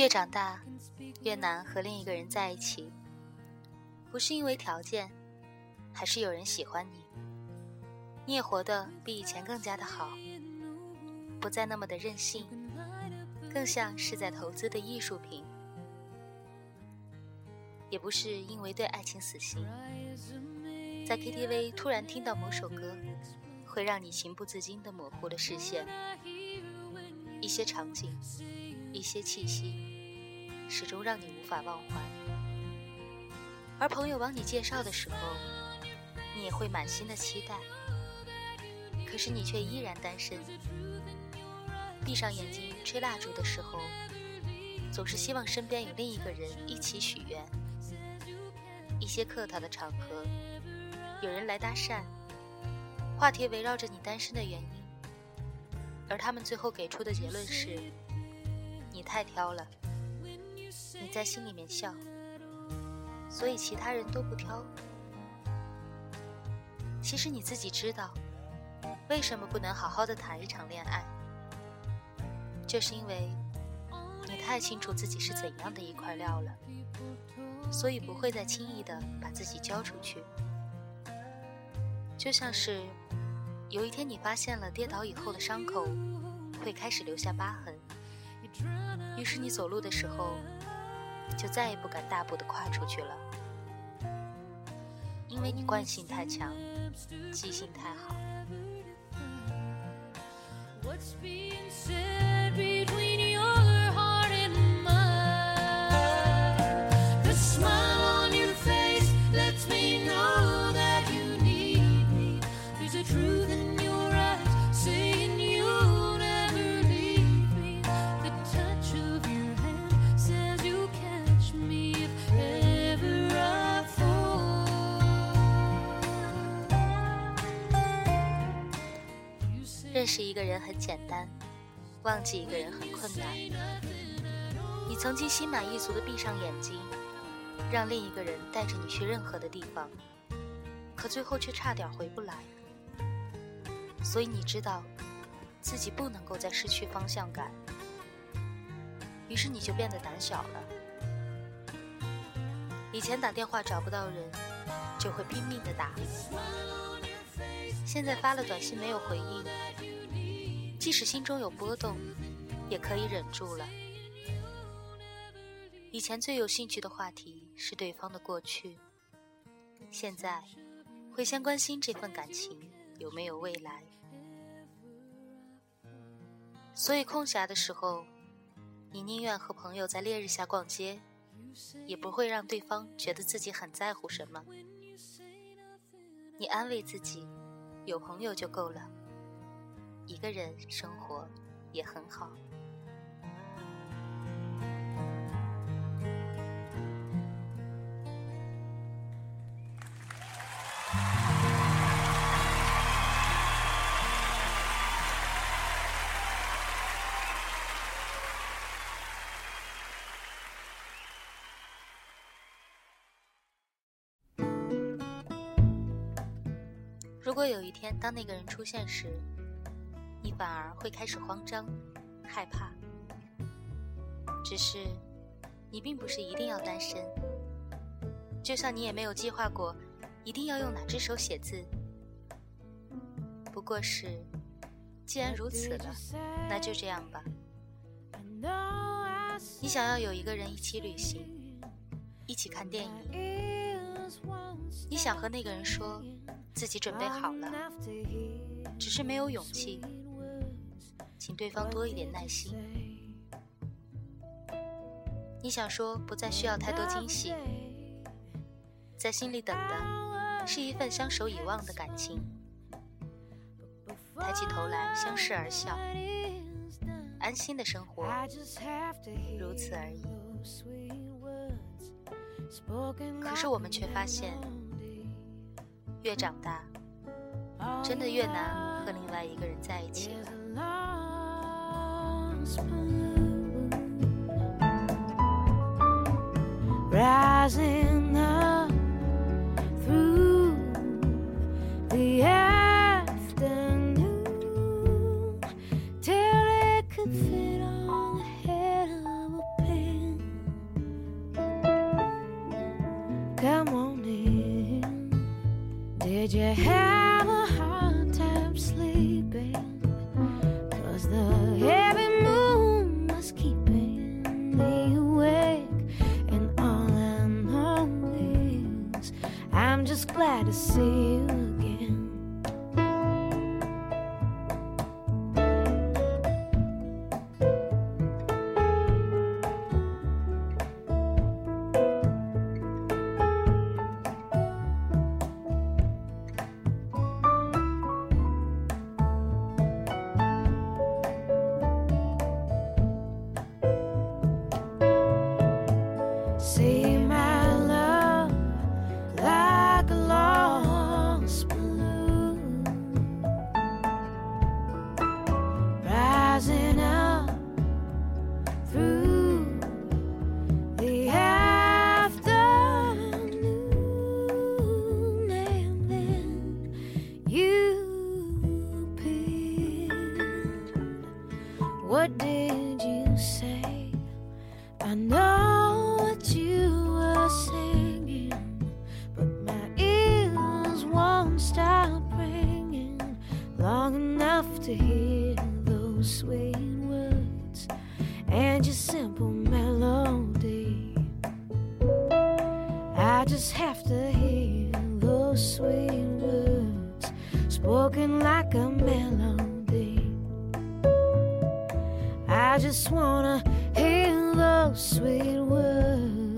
越长大，越难和另一个人在一起，不是因为条件，还是有人喜欢你。你也活得比以前更加的好，不再那么的任性，更像是在投资的艺术品。也不是因为对爱情死心，在 KTV 突然听到某首歌，会让你情不自禁的模糊了视线，一些场景，一些气息。始终让你无法忘怀，而朋友帮你介绍的时候，你也会满心的期待。可是你却依然单身。闭上眼睛吹蜡烛的时候，总是希望身边有另一个人一起许愿。一些客套的场合，有人来搭讪，话题围绕着你单身的原因，而他们最后给出的结论是：你太挑了。你在心里面笑，所以其他人都不挑。其实你自己知道，为什么不能好好的谈一场恋爱，就是因为你太清楚自己是怎样的一块料了，所以不会再轻易的把自己交出去。就像是有一天你发现了跌倒以后的伤口会开始留下疤痕，于是你走路的时候。就再也不敢大步的跨出去了，因为你惯性太强，记性太好。识一个人很简单，忘记一个人很困难。你曾经心满意足的闭上眼睛，让另一个人带着你去任何的地方，可最后却差点回不来。所以你知道，自己不能够再失去方向感，于是你就变得胆小了。以前打电话找不到人，就会拼命的打，现在发了短信没有回应。即使心中有波动，也可以忍住了。以前最有兴趣的话题是对方的过去，现在会先关心这份感情有没有未来。所以空暇的时候，你宁愿和朋友在烈日下逛街，也不会让对方觉得自己很在乎什么。你安慰自己，有朋友就够了。一个人生活也很好。如果有一天，当那个人出现时，反而会开始慌张、害怕。只是，你并不是一定要单身，就像你也没有计划过一定要用哪只手写字。不过是，既然如此了，那就这样吧。你想要有一个人一起旅行，一起看电影。你想和那个人说自己准备好了，只是没有勇气。请对方多一点耐心。你想说不再需要太多惊喜，在心里等的是一份相守以望的感情。抬起头来相视而笑，安心的生活，如此而已。可是我们却发现，越长大，真的越难和另外一个人在一起了。rising up through the afternoon till it could fit on the head of a pin. Come on in. Did you have? the sea. What did you say? I know what you were singing, but my ears won't stop ringing long enough to hear those sweet words and your simple melody. I just have to hear those sweet words spoken like just wanna hear those sweet words.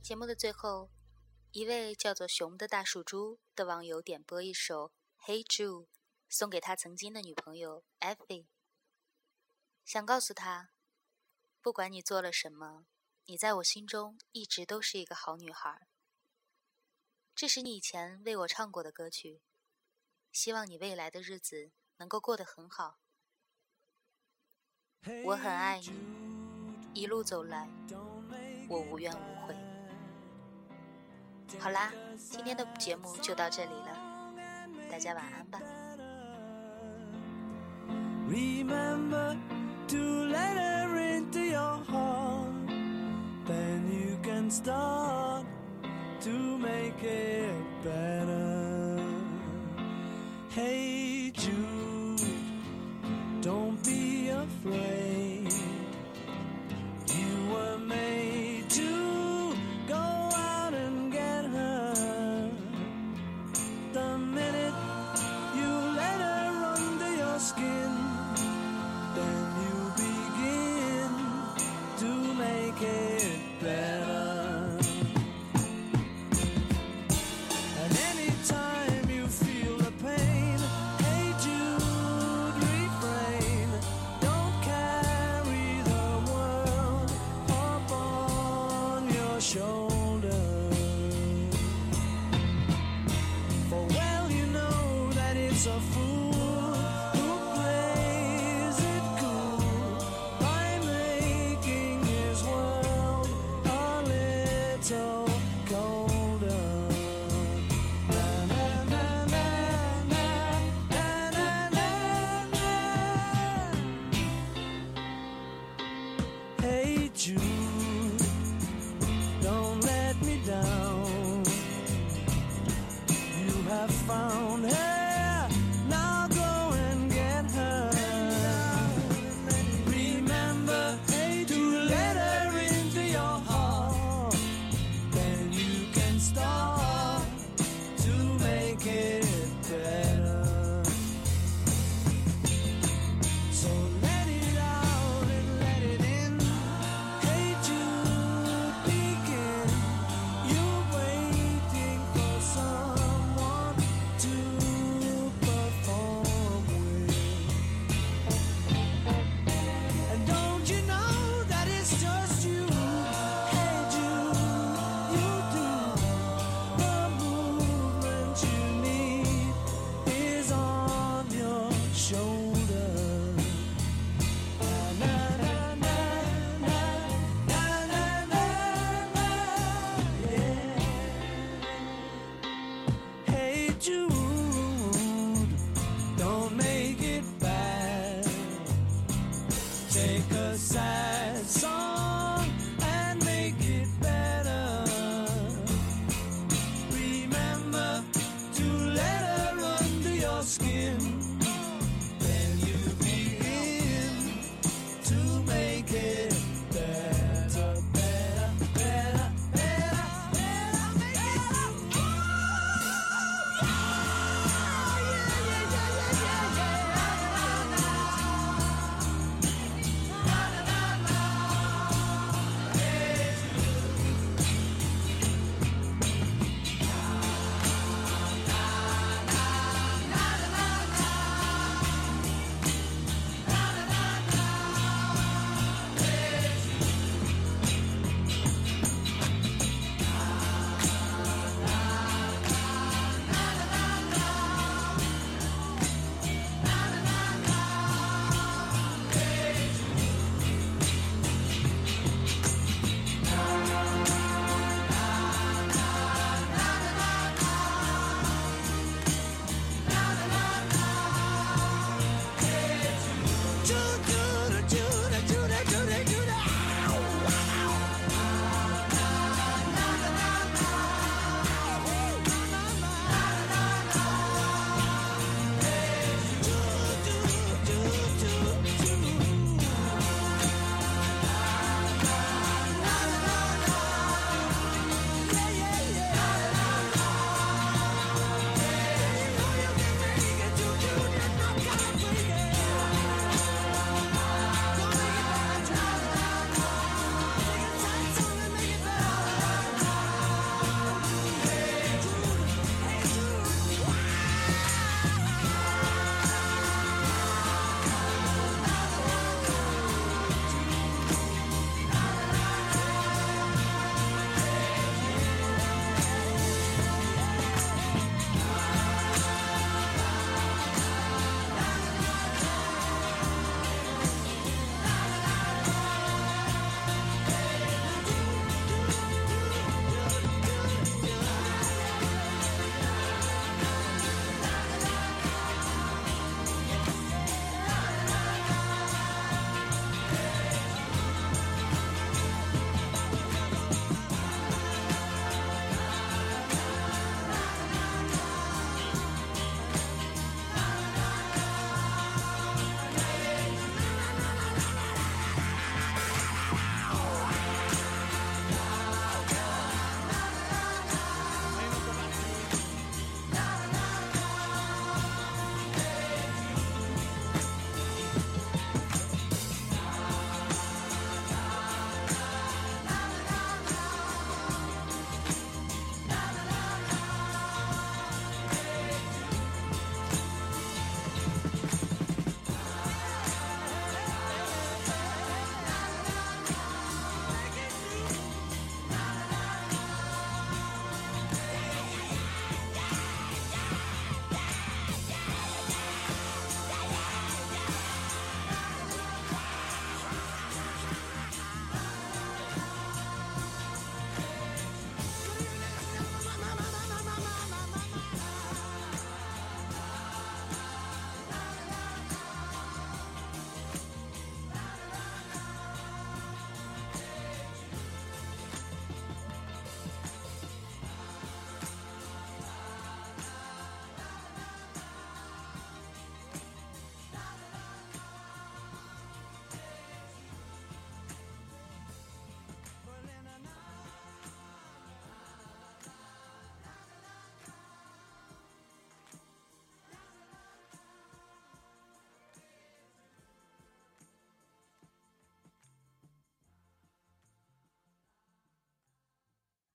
节目的最后，一位叫做熊的大树猪的网友点播一首《Hey Jude》，送给他曾经的女朋友 Effie，想告诉他，不管你做了什么，你在我心中一直都是一个好女孩。这是你以前为我唱过的歌曲，希望你未来的日子能够过得很好。我很爱你，一路走来，我无怨无悔。好啦，今天的节目就到这里了，大家晚安吧。Remember to let her into your heart. Then you can start to make it better. Hey